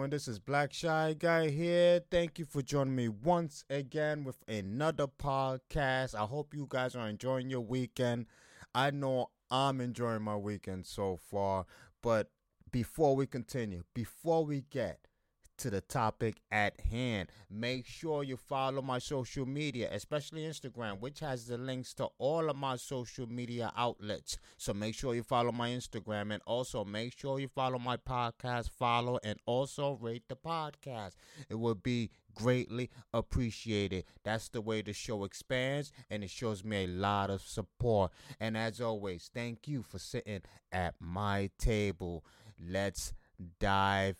doing? This is Black Shy Guy here. Thank you for joining me once again with another podcast. I hope you guys are enjoying your weekend. I know I'm enjoying my weekend so far, but before we continue, before we get to the topic at hand. Make sure you follow my social media, especially Instagram, which has the links to all of my social media outlets. So make sure you follow my Instagram and also make sure you follow my podcast, follow, and also rate the podcast. It would be greatly appreciated. That's the way the show expands and it shows me a lot of support. And as always, thank you for sitting at my table. Let's dive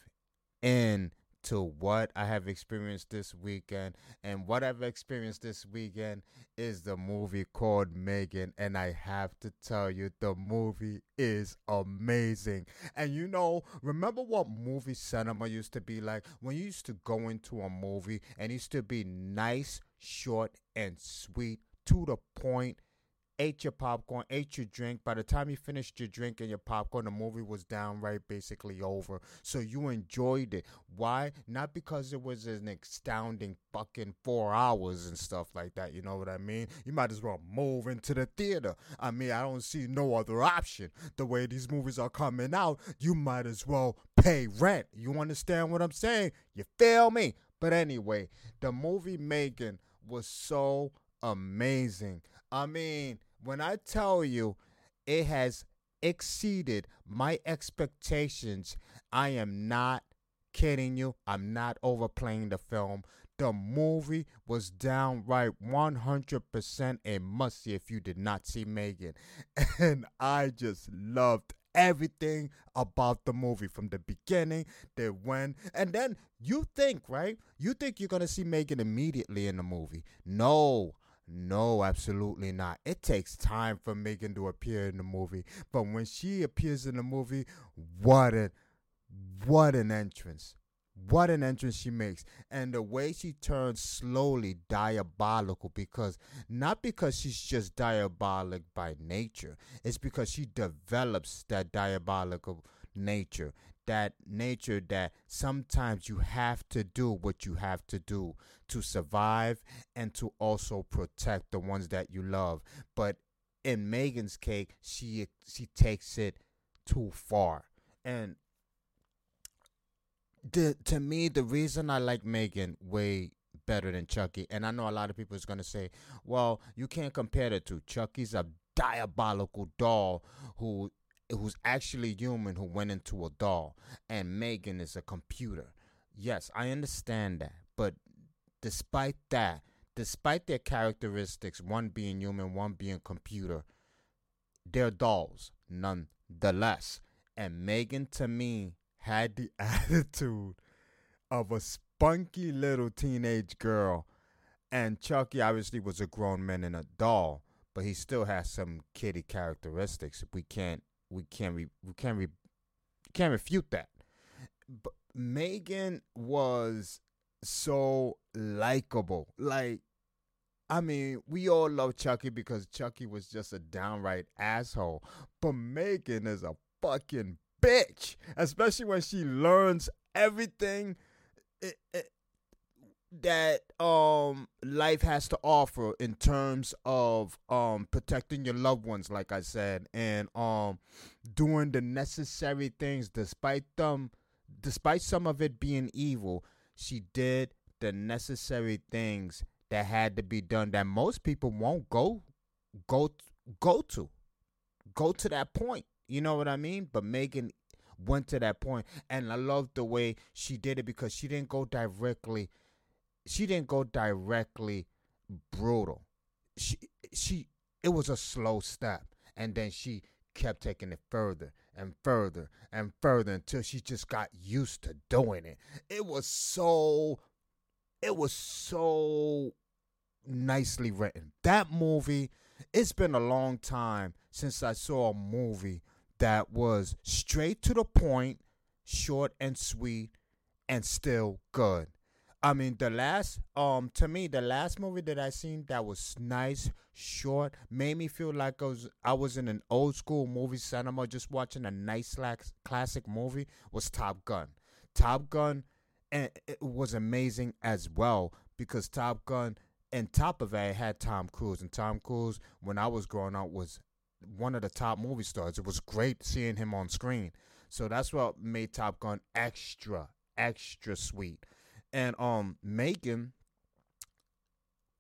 in to what I have experienced this weekend. And what I've experienced this weekend is the movie called Megan. And I have to tell you, the movie is amazing. And you know, remember what movie cinema used to be like? When you used to go into a movie and it used to be nice, short, and sweet, to the point ate your popcorn, ate your drink. By the time you finished your drink and your popcorn, the movie was downright basically over. So you enjoyed it. Why? Not because it was an astounding fucking four hours and stuff like that. You know what I mean? You might as well move into the theater. I mean, I don't see no other option. The way these movies are coming out, you might as well pay rent. You understand what I'm saying? You feel me? But anyway, the movie Megan was so amazing. I mean, when I tell you it has exceeded my expectations, I am not kidding you. I'm not overplaying the film. The movie was downright 100% a must see if you did not see Megan. And I just loved everything about the movie from the beginning they when, and then you think right you think you're gonna see megan immediately in the movie no no, absolutely not. It takes time for Megan to appear in the movie, but when she appears in the movie, what a what an entrance. What an entrance she makes. And the way she turns slowly diabolical because not because she's just diabolic by nature, it's because she develops that diabolical nature that nature that sometimes you have to do what you have to do to survive and to also protect the ones that you love. But in Megan's case, she she takes it too far. And the to me, the reason I like Megan way better than Chucky, and I know a lot of people is gonna say, well, you can't compare the two. Chucky's a diabolical doll who who's actually human who went into a doll, and Megan is a computer. Yes, I understand that, but despite that, despite their characteristics, one being human, one being computer, they're dolls nonetheless. And Megan, to me, had the attitude of a spunky little teenage girl. And Chucky obviously was a grown man and a doll, but he still has some kitty characteristics. We can't we can't re, we can't re, can't refute that. But Megan was so likable. Like, I mean, we all love Chucky because Chucky was just a downright asshole. But Megan is a fucking bitch, especially when she learns everything. It, it, that um life has to offer in terms of um protecting your loved ones like i said and um doing the necessary things despite them despite some of it being evil she did the necessary things that had to be done that most people won't go go go to go to that point. You know what i mean? But megan went to that point and i love the way she did it because she didn't go directly she didn't go directly brutal. She she it was a slow step and then she kept taking it further and further and further until she just got used to doing it. It was so it was so nicely written. That movie, it's been a long time since I saw a movie that was straight to the point, short and sweet, and still good. I mean, the last, um, to me, the last movie that I seen that was nice, short, made me feel like I was I was in an old school movie cinema, just watching a nice like classic movie was Top Gun. Top Gun, and it was amazing as well because Top Gun, and top of it, had Tom Cruise, and Tom Cruise, when I was growing up, was one of the top movie stars. It was great seeing him on screen. So that's what made Top Gun extra, extra sweet. And um Megan,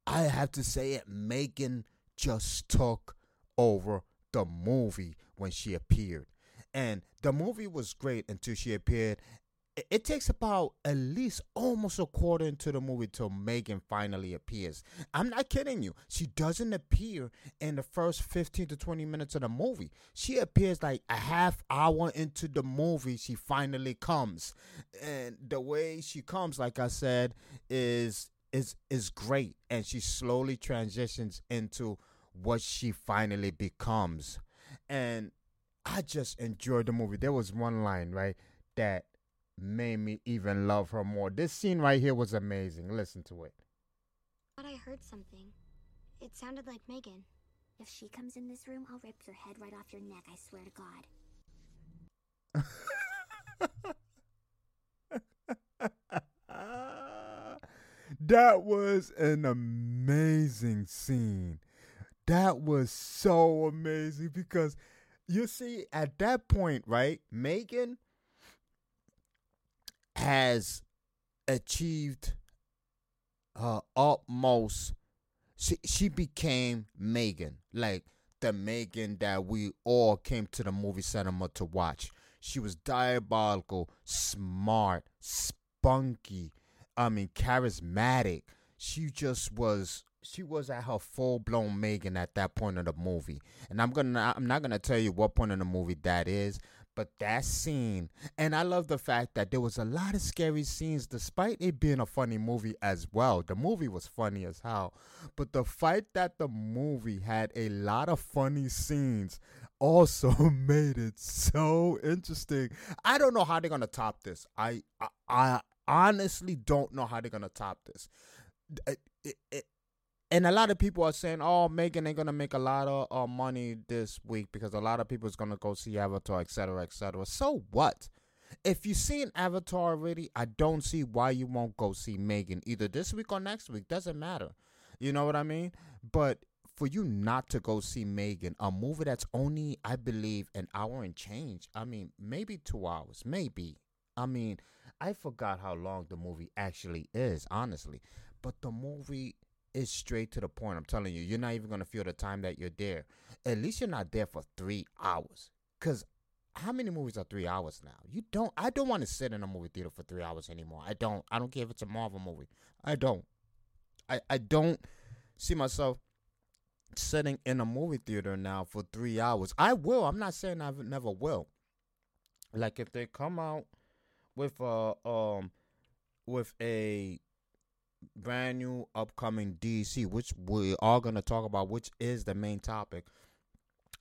I have to say it, Megan just took over the movie when she appeared. And the movie was great until she appeared it takes about at least almost a quarter into the movie till Megan finally appears. I'm not kidding you. She doesn't appear in the first 15 to 20 minutes of the movie. She appears like a half hour into the movie. She finally comes. And the way she comes, like I said, is is is great. And she slowly transitions into what she finally becomes. And I just enjoyed the movie. There was one line, right, that made me even love her more. This scene right here was amazing. Listen to it. But I heard something. It sounded like Megan. If she comes in this room, I'll rip your head right off your neck, I swear to God. that was an amazing scene. That was so amazing because you see, at that point, right, Megan has achieved her utmost. She she became Megan, like the Megan that we all came to the movie cinema to watch. She was diabolical, smart, spunky, I mean charismatic. She just was she was at her full blown Megan at that point of the movie. And I'm gonna I'm not gonna tell you what point in the movie that is, but that scene, and I love the fact that there was a lot of scary scenes, despite it being a funny movie as well. The movie was funny as hell, but the fight that the movie had a lot of funny scenes also made it so interesting. I don't know how they're gonna top this. I I, I honestly don't know how they're gonna top this. It, it, and a lot of people are saying, "Oh, Megan ain't gonna make a lot of uh, money this week because a lot of people is gonna go see Avatar, etc., etc." So what? If you've seen Avatar already, I don't see why you won't go see Megan either this week or next week. Doesn't matter. You know what I mean? But for you not to go see Megan, a movie that's only, I believe, an hour and change. I mean, maybe two hours, maybe. I mean, I forgot how long the movie actually is, honestly. But the movie is straight to the point. I'm telling you, you're not even gonna feel the time that you're there. At least you're not there for three hours. Cause how many movies are three hours now? You don't. I don't want to sit in a movie theater for three hours anymore. I don't. I don't care if it's a Marvel movie. I don't. I I don't see myself sitting in a movie theater now for three hours. I will. I'm not saying I never will. Like if they come out with a um with a brand new upcoming DC, which we are to talk about, which is the main topic.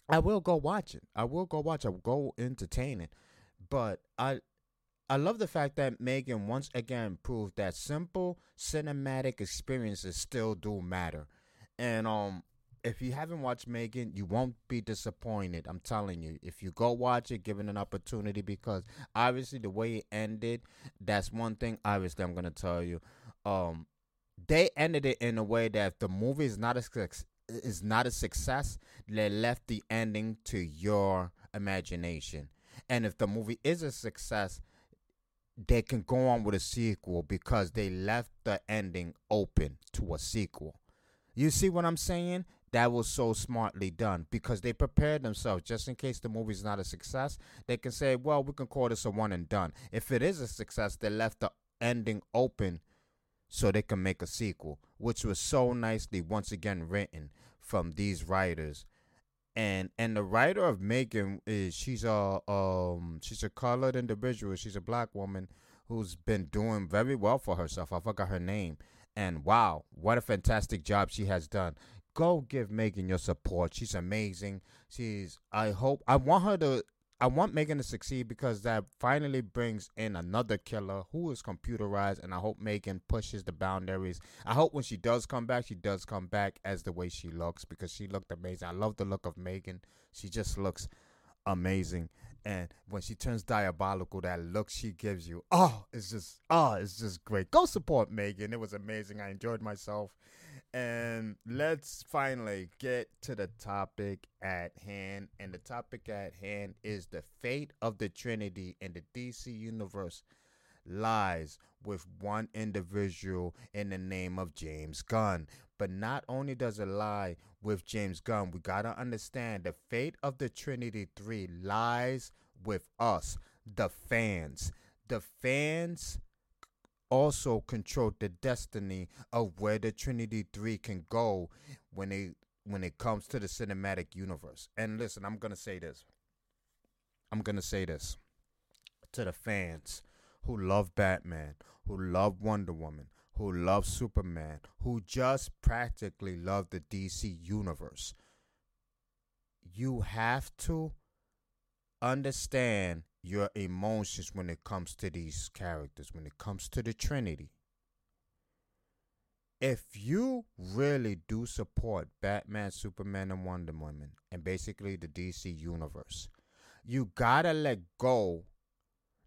I will go watch it. I will go watch. I will go entertain it. But I I love the fact that Megan once again proved that simple cinematic experiences still do matter. And um if you haven't watched Megan, you won't be disappointed. I'm telling you. If you go watch it, give it an opportunity because obviously the way it ended, that's one thing obviously I'm gonna tell you um they ended it in a way that the movie is not a is not a success, they left the ending to your imagination. And if the movie is a success, they can go on with a sequel because they left the ending open to a sequel. You see what I'm saying? That was so smartly done because they prepared themselves just in case the movie's not a success. They can say, well, we can call this a one and done. If it is a success, they left the ending open so they can make a sequel, which was so nicely once again written from these writers. And and the writer of Megan is she's a um she's a colored individual. She's a black woman who's been doing very well for herself. I forgot her name. And wow, what a fantastic job she has done. Go give Megan your support. She's amazing. She's I hope I want her to I want Megan to succeed because that finally brings in another killer who is computerized, and I hope Megan pushes the boundaries. I hope when she does come back, she does come back as the way she looks because she looked amazing. I love the look of Megan. She just looks amazing. And when she turns diabolical, that look she gives you, oh, it's just, oh, it's just great. Go support Megan. It was amazing. I enjoyed myself. And let's finally get to the topic at hand. And the topic at hand is the fate of the Trinity in the DC universe lies with one individual in the name of James Gunn. But not only does it lie with James Gunn, we got to understand the fate of the Trinity 3 lies with us, the fans. The fans also control the destiny of where the Trinity 3 can go when they when it comes to the cinematic universe. And listen, I'm going to say this. I'm going to say this to the fans who love Batman, who love Wonder Woman, who love Superman, who just practically love the DC universe. You have to understand your emotions when it comes to these characters, when it comes to the Trinity. If you really do support Batman, Superman, and Wonder Woman, and basically the DC universe, you gotta let go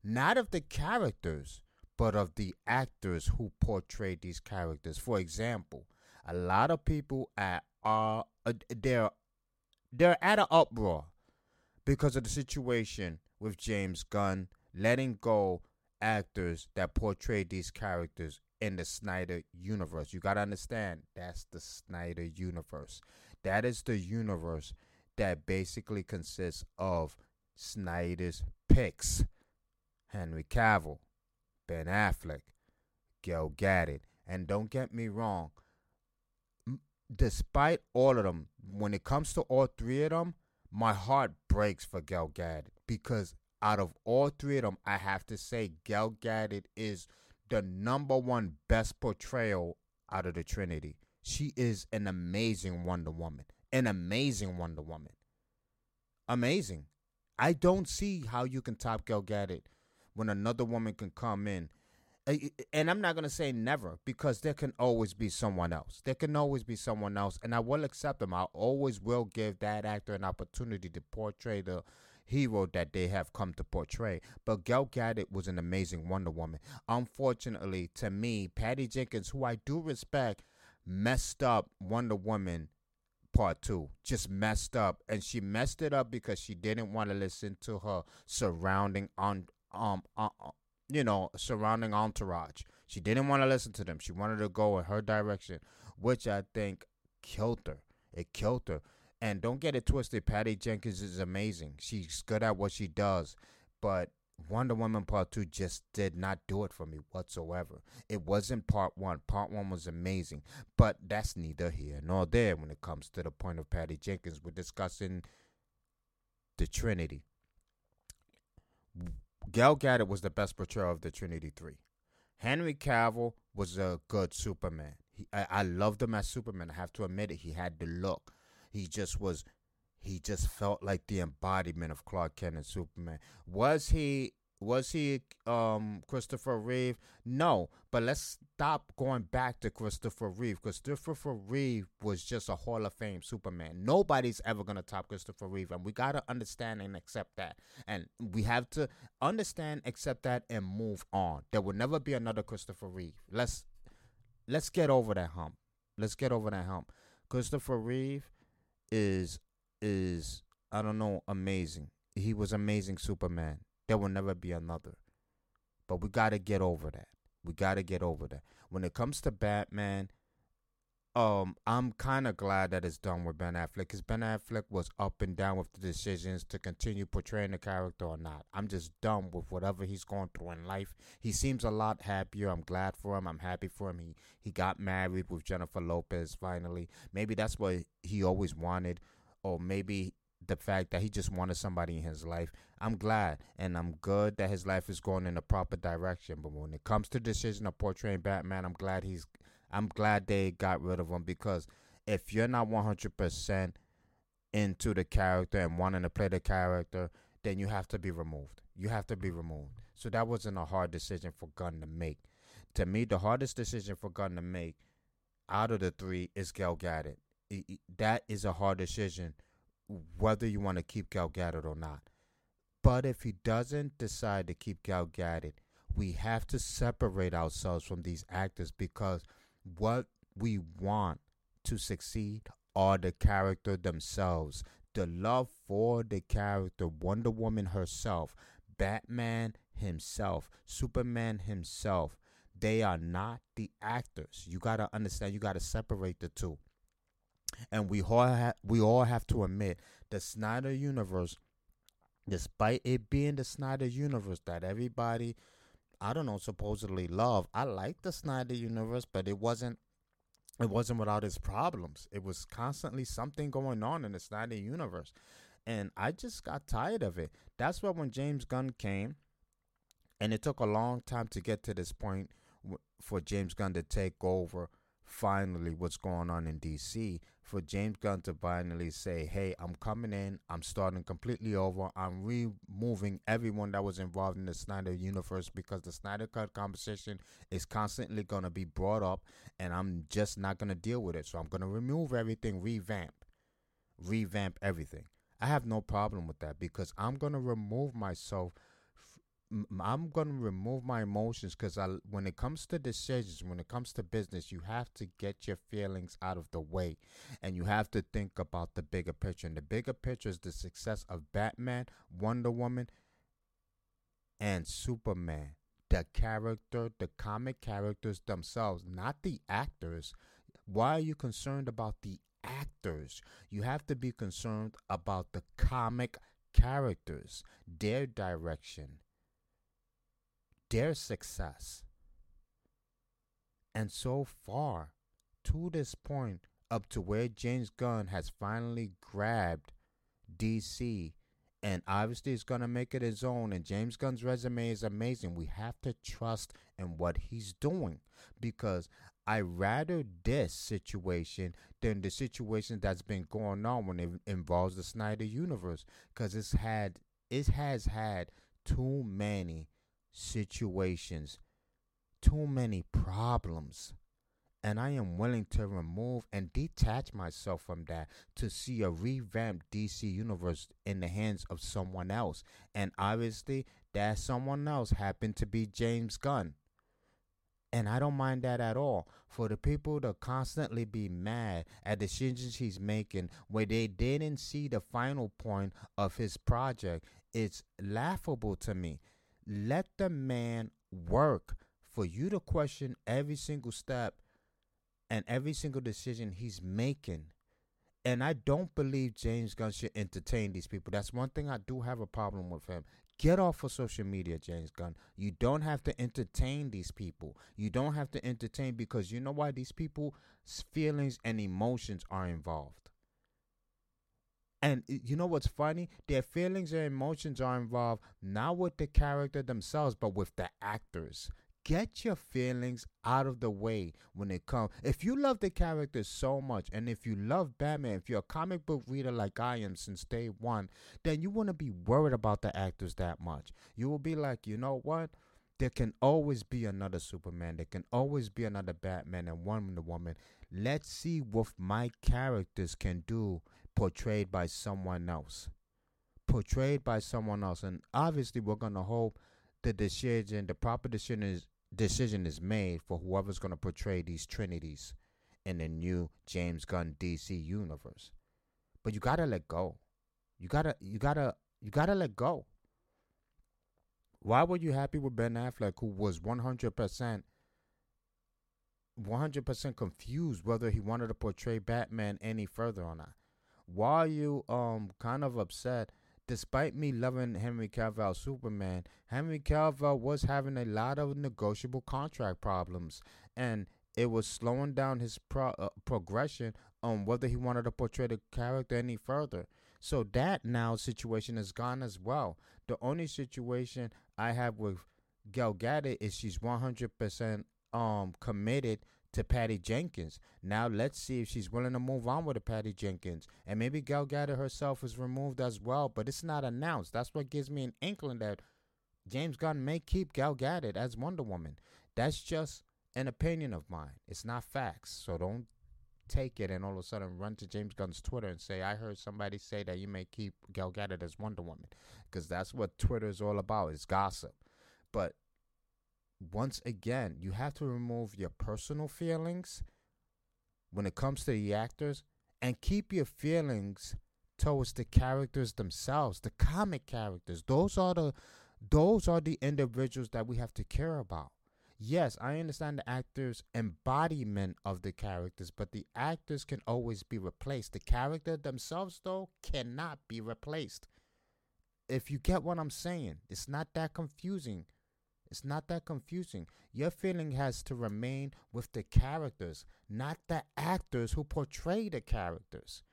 not of the characters, but of the actors who portray these characters. For example, a lot of people are uh, they're they're at an uproar because of the situation with James Gunn letting go actors that portrayed these characters in the Snyder universe. You got to understand that's the Snyder universe. That is the universe that basically consists of Snyder's picks. Henry Cavill, Ben Affleck, Gal Gadot. And don't get me wrong, despite all of them, when it comes to all three of them, my heart breaks for Gal Gadot because out of all three of them, I have to say Gal Gadot is the number one best portrayal out of the Trinity. She is an amazing Wonder Woman. An amazing Wonder Woman. Amazing. I don't see how you can top Gal Gadot when another woman can come in. And I'm not going to say never because there can always be someone else. There can always be someone else. And I will accept them. I always will give that actor an opportunity to portray the hero that they have come to portray. But Gal Gadot was an amazing Wonder Woman. Unfortunately, to me, Patty Jenkins, who I do respect, messed up Wonder Woman part two. Just messed up. And she messed it up because she didn't want to listen to her surrounding on um, uh, you know, surrounding entourage. She didn't want to listen to them. She wanted to go in her direction, which I think killed her. It killed her. And don't get it twisted. Patty Jenkins is amazing. She's good at what she does, but Wonder Woman Part 2 just did not do it for me whatsoever. It wasn't Part 1. Part 1 was amazing, but that's neither here nor there when it comes to the point of Patty Jenkins. We're discussing the Trinity. Gal Gadot was the best portrayal of the Trinity Three. Henry Cavill was a good Superman. He, I, I loved him as Superman. I have to admit it. He had the look. He just was. He just felt like the embodiment of Clark Kent and Superman. Was he was he um Christopher Reeve? No, but let's stop going back to Christopher Reeve Christopher Reeve was just a Hall of Fame Superman. Nobody's ever gonna top Christopher Reeve, and we gotta understand and accept that. And we have to understand, accept that, and move on. There will never be another Christopher Reeve. Let's let's get over that hump. Let's get over that hump. Christopher Reeve is is I don't know amazing. He was amazing Superman. There will never be another. But we got to get over that. We got to get over that. When it comes to Batman, um, I'm kind of glad that it's done with Ben Affleck because Ben Affleck was up and down with the decisions to continue portraying the character or not. I'm just done with whatever he's going through in life. He seems a lot happier. I'm glad for him. I'm happy for him. He he got married with Jennifer Lopez finally. Maybe that's what he always wanted, or maybe the fact that he just wanted somebody in his life. I'm glad and I'm good that his life is going in the proper direction. But when it comes to decision of portraying Batman, I'm glad he's I'm glad they got rid of him because if you're not 100% into the character and wanting to play the character, then you have to be removed. You have to be removed. So that wasn't a hard decision for Gunn to make. To me, the hardest decision for Gunn to make out of the three is Gal Gadot. That is a hard decision whether you want to keep Gal Gadot or not. But if he doesn't decide to keep Gal Gadot, we have to separate ourselves from these actors because what we want to succeed are the character themselves. The love for the character, Wonder Woman herself, Batman himself, Superman himself. They are not the actors. You got to understand, you got to separate the two. And we all ha- we all have to admit the Snyder universe despite it being the Snyder universe that everybody I don't know supposedly love. I like the Snyder universe, but it wasn't it wasn't without its problems. It was constantly something going on in the Snyder universe. And I just got tired of it. That's why when James Gunn came, and it took a long time to get to this point for James Gunn to take over finally what's going on in DC for James Gunn to finally say, "Hey, I'm coming in. I'm starting completely over. I'm removing everyone that was involved in the Snyder universe because the Snyder Cut conversation is constantly going to be brought up, and I'm just not going to deal with it. So I'm going to remove everything, revamp, revamp everything. I have no problem with that because I'm going to remove myself." I'm gonna remove my emotions because I, when it comes to decisions, when it comes to business, you have to get your feelings out of the way, and you have to think about the bigger picture. And the bigger picture is the success of Batman, Wonder Woman, and Superman. The character, the comic characters themselves, not the actors. Why are you concerned about the actors? You have to be concerned about the comic characters, their direction their success. And so far, to this point, up to where James Gunn has finally grabbed DC and obviously is going to make it his own. And James Gunn's resume is amazing. We have to trust in what he's doing because I rather this situation than the situation that's been going on when it involves the Snyder universe because it's had it has had too many situations, too many problems. And I am willing to remove and detach myself from that to see a revamped DC universe in the hands of someone else. And obviously, that someone else happened to be James Gunn. And I don't mind that at all. For the people to constantly be mad at decisions he's making where they didn't see the final point of his project, it's laughable to me. Let the man work for you to question every single step and every single decision he's making. And I don't believe James Gunn should entertain these people. That's one thing I do have a problem with him. Get off of social media, James Gunn. You don't have to entertain these people. You don't have to entertain because you know why? These people's feelings and emotions are involved. And you know what's funny? Their feelings and emotions are involved not with the character themselves, but with the actors. Get your feelings out of the way when it comes. If you love the character so much, and if you love Batman, if you're a comic book reader like I am since day one, then you wouldn't be worried about the actors that much. You will be like, you know what? There can always be another Superman. There can always be another Batman and Wonder Woman. Let's see what my characters can do portrayed by someone else. Portrayed by someone else. And obviously, we're going to hope the decision, the proper decision is, decision is made for whoever's going to portray these trinities in the new James Gunn DC universe. But you got to let go. You got to you got to you got to let go. Why were you happy with Ben Affleck who was 100% 100% confused whether he wanted to portray Batman any further or not? Why are you um kind of upset? Despite me loving Henry Cavill Superman, Henry Cavill was having a lot of negotiable contract problems, and it was slowing down his pro- uh, progression on whether he wanted to portray the character any further. So that now situation is gone as well. The only situation I have with Gal Gadot is she's 100% um committed to Patty Jenkins. Now let's see if she's willing to move on with the Patty Jenkins. And maybe Gal Gadot herself is removed as well, but it's not announced. That's what gives me an inkling that James Gunn may keep Gal Gadot as Wonder Woman. That's just an opinion of mine. It's not facts. So don't take it and all of a sudden run to James Gunn's Twitter and say, I heard somebody say that you may keep Gal Gadot as Wonder Woman. Because that's what Twitter is all about, is gossip. But once again, you have to remove your personal feelings when it comes to the actors and keep your feelings towards the characters themselves, the comic characters. Those are the those are the individuals that we have to care about. Yes, I understand the actors' embodiment of the characters, but the actors can always be replaced. The character themselves, though, cannot be replaced. If you get what I'm saying, it's not that confusing. It's not that confusing. Your feeling has to remain with the characters, not the actors who portray the characters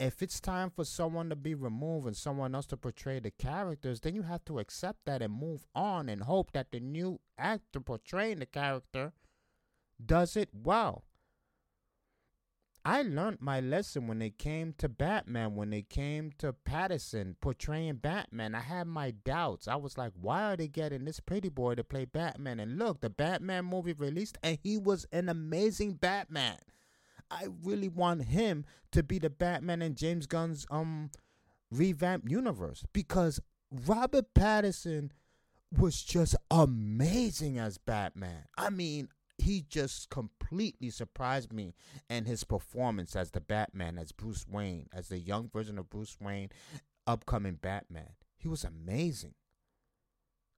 if it's time for someone to be removed and someone else to portray the characters, then you have to accept that and move on and hope that the new actor portraying the character does it well. I learned my lesson when it came to Batman, when it came to Pattinson portraying Batman. I had my doubts. I was like, why are they getting this pretty boy to play Batman? And look, the Batman movie released, and he was an amazing Batman. I really want him to be the Batman in James Gunn's um revamped universe because Robert Pattinson was just amazing as Batman. I mean, he just completely surprised me and his performance as the Batman, as Bruce Wayne, as the young version of Bruce Wayne, upcoming Batman. He was amazing.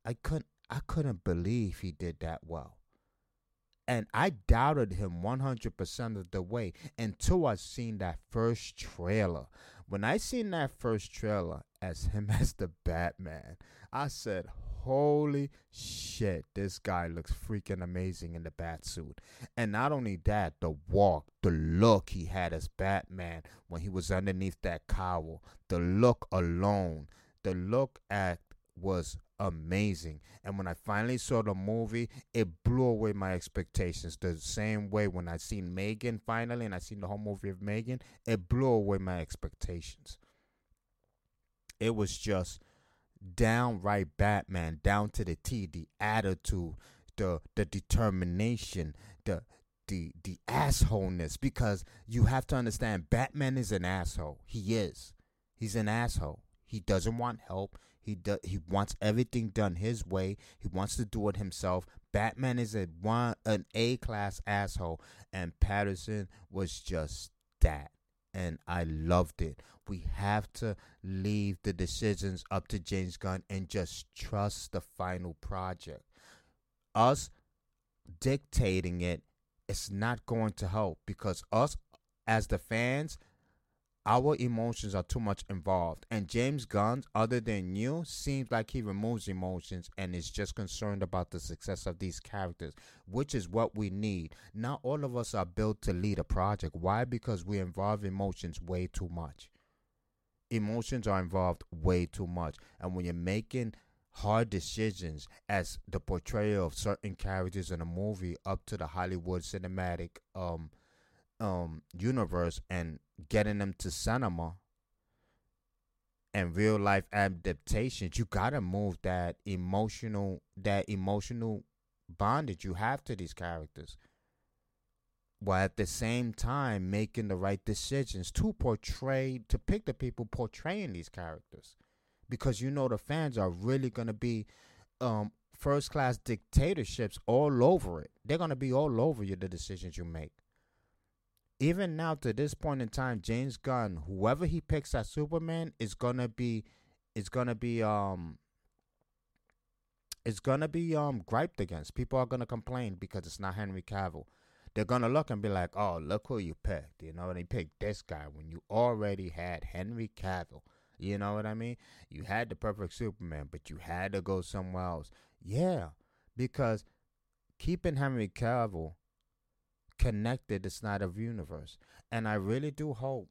I couldn't I couldn't believe he did that well. And I doubted him 100% of the way until I seen that first trailer. When I seen that first trailer as him as the Batman, I said, holy shit, this guy looks freaking amazing in the bat suit. And not only that, the walk, the look he had as Batman when he was underneath that cowl, the look alone, the look act was amazing. And when I finally saw the movie, it blew away my expectations. The same way when I seen Megan finally and I seen the whole movie of Megan, it blew away my expectations. It was just downright Batman, down to the T, the attitude, the the determination, the the the assholeness because you have to understand Batman is an asshole. He is. He's an asshole. He doesn't want help. He do, he wants everything done his way. He wants to do it himself. Batman is a one an A class asshole, and Pattinson was just that, and I loved it. We have to leave the decisions up to James Gunn and just trust the final project. Us dictating it, it's not going to help because us as the fans our emotions are too much involved. And James Gunn, other than you, seems like he removes emotions and is just concerned about the success of these characters, which is what we need. Not all of us are built to lead a project. Why? Because we involve emotions way too much. Emotions are involved way too much. And when you're making hard decisions as the portrayal of certain characters in a movie up to the Hollywood cinematic um um universe and getting them to cinema and real life adaptations, you gotta move that emotional that emotional bondage you have to these characters. While at the same time making the right decisions to portray to pick the people portraying these characters. Because you know the fans are really gonna be um first class dictatorships all over it. They're gonna be all over you the decisions you make even now to this point in time, James Gunn, whoever he picks as Superman is gonna be is gonna be um it's gonna be um griped against. People are gonna complain because it's not Henry Cavill. They're gonna look and be like, "Oh, look who you picked." You know, they picked this guy when you already had Henry Cavill. You know what I mean? You had the perfect Superman, but you had to go somewhere else. Yeah, because keeping Henry Cavill connected the Snyder universe. And I really do hope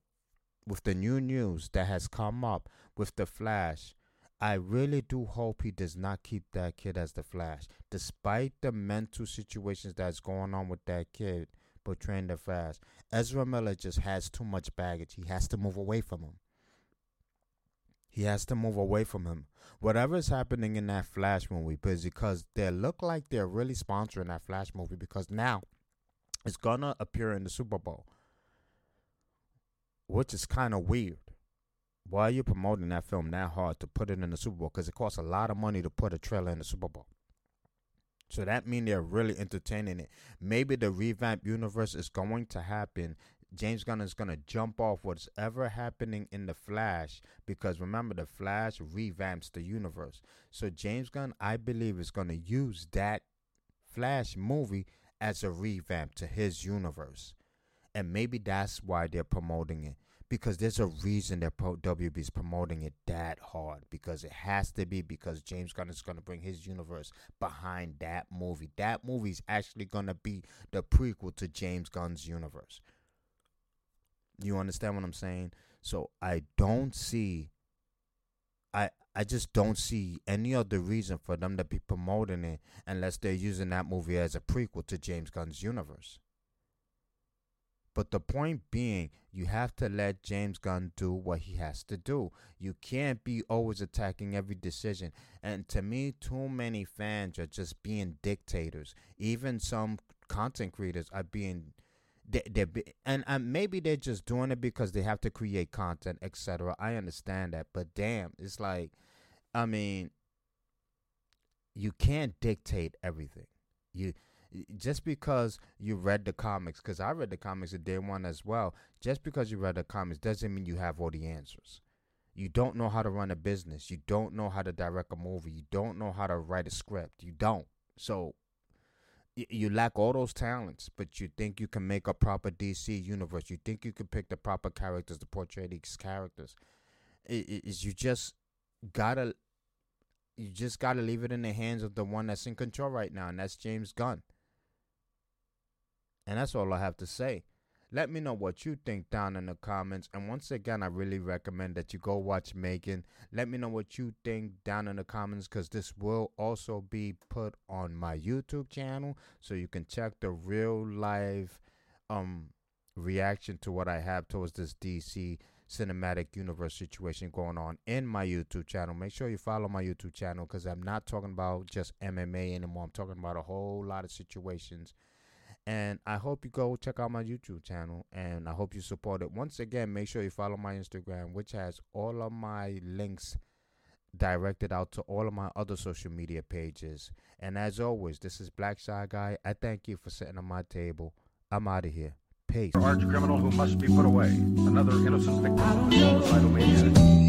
with the new news that has come up with the Flash, I really do hope he does not keep that kid as the Flash, despite the mental situations that's going on with that kid portraying the Flash. Ezra Miller just has too much baggage. He has to move away from him. He has to move away from him. Whatever is happening in that Flash movie, because they look like they're really sponsoring that Flash movie because now it's gonna appear in the Super Bowl. which is kind of weird. Why are you promoting that film that hard to put it in the Super Bowl? Because it costs a lot of money to put a trailer in the Super Bowl. So that means they're really entertaining it. Maybe the revamp universe is going to happen. James Gunn is going to jump off what's ever happening in the Flash because remember the Flash revamps the universe. So James Gunn, I believe, is going to use that Flash movie as a revamp to his universe. And maybe that's why they're promoting it because there's a reason that Pro WB is promoting it that hard because it has to be because James Gunn is going to bring his universe behind that movie. That movie is actually going to be the prequel to James Gunn's universe. You understand what I'm saying? So I don't see I just don't see any other reason for them to be promoting it unless they're using that movie as a prequel to James Gunn's universe. But the point being, you have to let James Gunn do what he has to do. You can't be always attacking every decision. And to me, too many fans are just being dictators. Even some content creators are being they, they're be, and uh, maybe they're just doing it because they have to create content, etc. I understand that, but damn, it's like, I mean, you can't dictate everything. You just because you read the comics, because I read the comics at day one as well, just because you read the comics doesn't mean you have all the answers. You don't know how to run a business. You don't know how to direct a movie. You don't know how to write a script. You don't. So you lack all those talents, but you think you can make a proper DC universe. You think you can pick the proper characters to portray these characters. Is you just gotta you just gotta leave it in the hands of the one that's in control right now, and that's James Gunn. And that's all I have to say. Let me know what you think down in the comments. And once again, I really recommend that you go watch Megan. Let me know what you think down in the comments because this will also be put on my YouTube channel. So you can check the real live um reaction to what I have towards this DC cinematic universe situation going on in my YouTube channel. Make sure you follow my YouTube channel because I'm not talking about just MMA anymore. I'm talking about a whole lot of situations and I hope you go check out my YouTube channel and I hope you support it. Once again, make sure you follow my Instagram, which has all of my links directed out to all of my other social media pages. And as always, this is Black Shy Guy. I thank you for sitting on my table. I'm out of here. Peace. Arch criminal who must be put away. Another innocent victim.